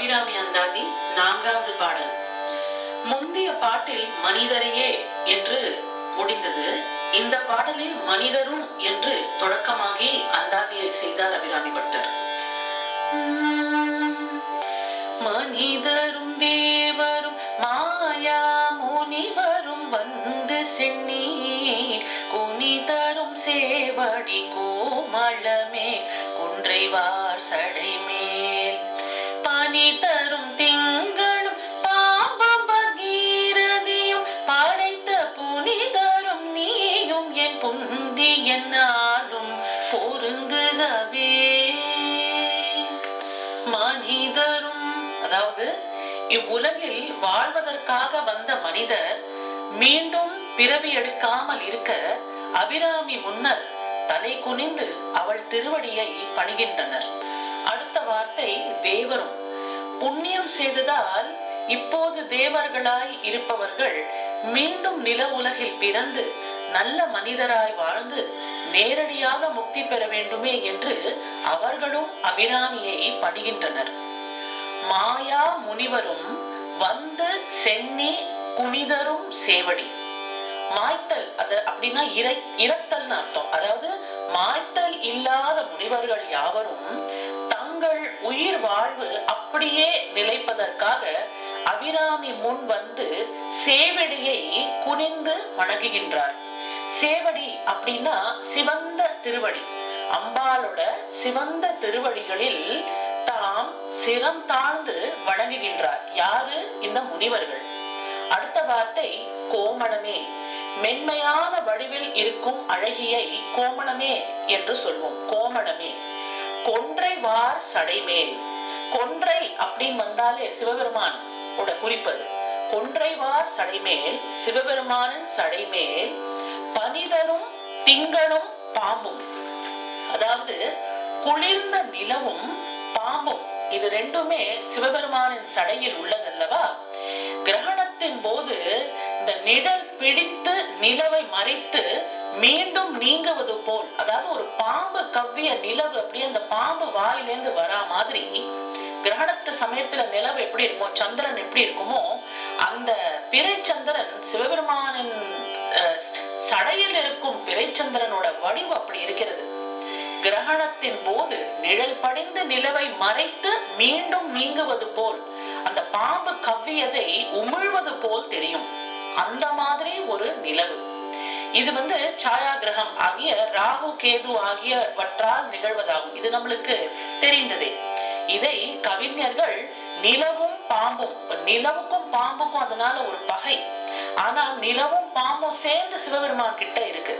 அபிராமி அந்தாதி நான்காவது பாடல். முந்தைய பாட்டில் மனிதரையே என்று முடிந்தது. இந்த பாடலில் மனிதரும் என்று தொடக்கமாகி அந்தாதியை செய்தார் அபிராமி பட்டர். மனிதரும் தேவரும் மாயா முனிவரும் வந்து சென்னி குனிதரும் சேவடி கோமளமே குன்றைவார் சடை தரும் திங்களும் பாபம் பகீரதியும் படைத்த புனிதரும் நீயும் என் புந்தி என்னாலும் பொருந்துகவே. மனிதரும் அதாவது இவ்வுலகில் வாழ்வதற்காக வந்த மனிதர் மீண்டும் பிறவி எடுக்காமல் இருக்க அபிராமி முன்னர் தலை குனிந்து அவள் திருவடியை பணிகின்றனர். அடுத்த வார்த்தை தேவரும். புண்ணியம் செய்ததால் இப்போது தேவர்களாய் இருப்பவர்கள் மீண்டும் நில உலகில் பிறந்து நல்ல மனிதராய் வாழ்ந்து நேரடியாக முக்தி பெற வேண்டுமே என்று அவர்களும் அபிராமியை பணிகின்றனர். மாயா முனிவரும் வந்து சென்னி குனிதரும் சேவடி. மாய்த்தல் அது அப்படின்னா இறை இரத்தல்னு அர்த்தம். அதாவது மாய்த்தல் இல்லாத முனிவர்கள் யாவரும் தங்கள் உயிர் வாழ்வு அப்படியே நிலைப்பதற்காக அபிராமி முன் வந்து சேவடியை குனிந்து வணங்குகின்றார். சேவடி அப்படின்னா சிவந்த திருவடி. அம்பாளோட சிவந்த திருவடிகளில் தாம் சிரம் தாழ்ந்து வணங்குகின்றார். யாரு? இந்த முனிவர்கள். அடுத்த வார்த்தை கோமணமே மென்மையான வடிவில் இருக்கும் அழகியை கோமணமே என்று சொல்வோம். கோமணமே கொன்றை வார் சடைமேல். கொன்றை அப்படின்னு வந்தாலே சிவபெருமான் ஓட குறிப்பது. கொன்றைவார் சடைமேல் சிவபெருமானின் சடைமேல் பனிதரும் திங்களும் பாம்பும். அதாவது குளிர்ந்த நிலவும் பாம்பும். இது ரெண்டுமே சிவபெருமானின் சடையில் உள்ளதல்லவா? கிரகணத்தின் போது இந்த நிழல் பிடித்து நிலவை மறைத்து மீண்டும் நீங்குவது போல் அதாவது ஒரு பாம்பு கவ்விய நிலவு அப்படியே அந்த பாம்பு வாயிலேந்து வரா மாதிரி கிரகணத்து சமயத்துல நிலவு எப்படி இருக்குமோ சந்திரன் எப்படி இருக்குமோ அந்த பிறைச்சந்திரன் சிவபெருமானின் சடையில் இருக்கும் பிறைச்சந்திரனோட வடிவு அப்படி இருக்கிறது. கிரகணத்தின் போது நிழல் படிந்து நிலவை மறைத்து மீண்டும் நீங்குவது போல் அந்த பாம்பு கவ்வியதை உமிழ்வது போல் தெரியும். அந்த மாதிரி ஒரு நிலவு. இது வந்து சாயா கிரகம் ஆகிய ராகு கேது ஆகியவற்றால் நிகழ்வதாகும். இது நம்மளுக்கு தெரிந்ததே. இதை கவிஞர்கள் நிலவும் பாம்பும் நிலவுக்கும் பாம்புக்கும் அதனால ஒரு பகை. ஆனா நிலவும் பாம்பும் சேர்ந்து சிவபெருமான் கிட்ட இருக்கு.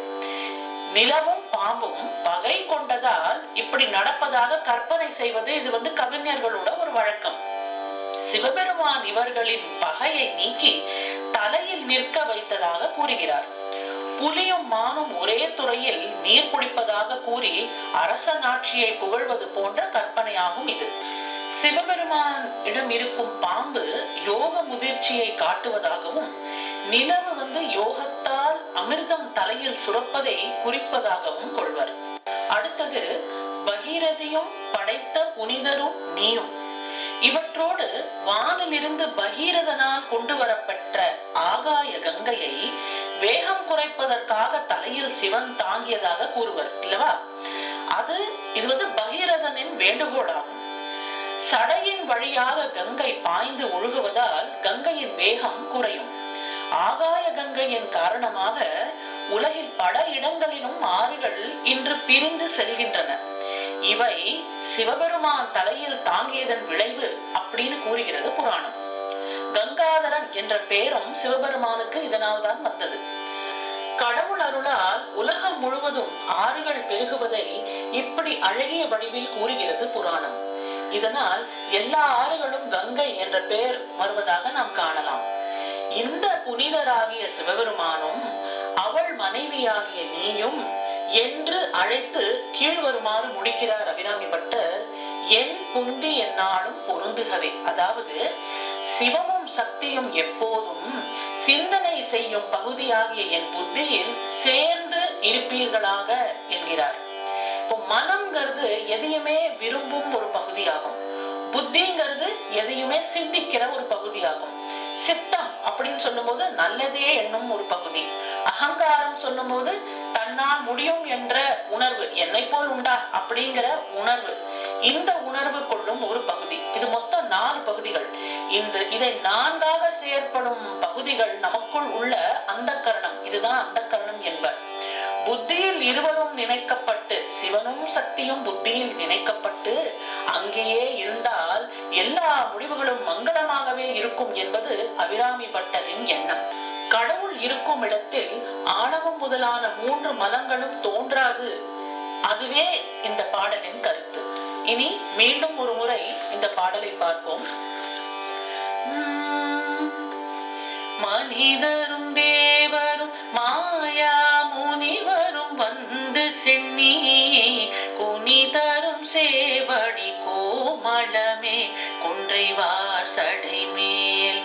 நிலவும் பாம்பும் பகை கொண்டதால் இப்படி நடப்பதாக கற்பனை செய்வது இது வந்து கவிஞர்களோட ஒரு வழக்கம். சிவபெருமான் இவர்களின் பகையை நீக்கி தலையில் நிற்க வைத்ததாக கூறுகிறார். புலியும் மானும் ஒரே துறையில் நீர் குடிப்பதாக கூறி அரசனாட்சியை புகழ்வது போன்ற கற்பனையாகும் இது. சிவபெருமான் இடம் இருக்கும் பாம்பு யோக முதிர்ச்சியை காட்டுவதாகவும் நிலவு வந்து யோகத்தால் அமிர்தம் தலையில் சுரப்பதை குறிப்பதாகவும் கொள்வர். அடுத்தது பகீரதியும் படைத்த புனிதரும் நீயும். இவற்றோடு வானிலிருந்து பகீரதனால் கொண்டு வரப்பெற்ற ஆகாய கங்கையை வேகம் குறைப்பதற்காக தலையில் சிவன் தாங்கியதாக கூறுவர் இல்லவா? அது இது வந்து பகீரதனின் வேண்டுகோளாகும். சடையின் வழியாக கங்கை பாய்ந்து ஒழுகுவதால் கங்கையின் வேகம் குறையும். ஆகாய கங்கையின் காரணமாக உலகில் பல இடங்களிலும் ஆறுகள் இன்று பிரிந்து செல்கின்றன. இவை சிவபெருமான் தலையில் தாங்கியதன் விளைவு அப்படின்னு கூறுகிறது புராணம். கங்காதரன் என்ற பெயரும் சிவபெருமானுக்கு இதனால் தான் வந்தது. கடவுள் அருளால் உலகம் முழுவதும் ஆறுகள் பெருகுவதை இப்படி அழகிய வடிவில் கூறுகிறது புராணம். இதனால் எல்லா ஆறுகளும் கங்கை என்ற பெயர் வருவதாக நாம் காணலாம். இந்த புனிதராகிய சிவபெருமானும் அவள் மனைவியாகிய நீயும் என்று அழைத்து கீழ் வருமாறு முடிக்கிறார் அபிராமி பட்டர் என் புந்தி என்னாலும் பொருந்துகவே. அதாவது சிவ சக்தியும் எப்போதும் சிந்தனை செய்யும் பகுதியாகிய என் புத்தியில் சேர்ந்து இருப்பீர்களாக என்கிறார். இப்போ மனம்ங்கிறது எதையுமே விரும்பும் ஒரு பகுதியாகும். புத்திங்கிறது எதையுமே சிந்திக்கிற ஒரு பகுதியாகும். சித்தம் அப்படின்னு சொல்லும்போது நல்லதே என்னும் ஒரு பகுதி. அகங்காரம் சொல்லும்போது தன்னால் முடியும் என்ற உணர்வு என்னை போல் உண்டா அப்படிங்கிற உணர்வு. இந்த உணர்வு கொள்ளும் ஒரு பகுதி. இது மொத்தம் நாலு பகுதிகள். இந்த இதை நான்காக செயற்படும் பகுதிகள் நமக்குள் உள்ள அந்த கரணம் இதுதான் அந்த கரணம் என்பர். புத்தியில் இருவரும் நினைக்கப்பட்டு சிவனும் சக்தியும் புத்தியில் நினைக்கப்பட்டு அங்கேயே இருந்தால் எல்லா முடிவுகளும் மங்களமாகவே இருக்கும் என்பது அபிராமி பட்டரின் எண்ணம். கடவுள் இருக்கும் இடத்தில் ஆணவம் முதலான மூன்று மலங்களும் தோன்றாது. அதுவே இந்த பாடலின் கருத்து. இனி மீண்டும் ஒரு முறை இந்த பாடலை பார்ப்போம். மனிதரும் தேவரும் மாயா முனிவரும் வந்து சென்னி குனிதரும் சேவடி கோமளமே கொன்றைவார் சடை மேல்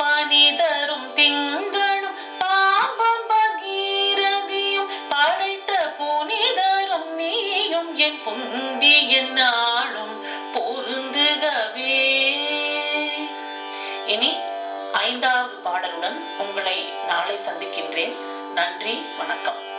பனிதரும் திங்க புந்தி என்னாலும் பொருந்துகவே. இனி ஐந்தாவது பாடலுடன் உங்களை நாளை சந்திக்கின்றேன். நன்றி வணக்கம்.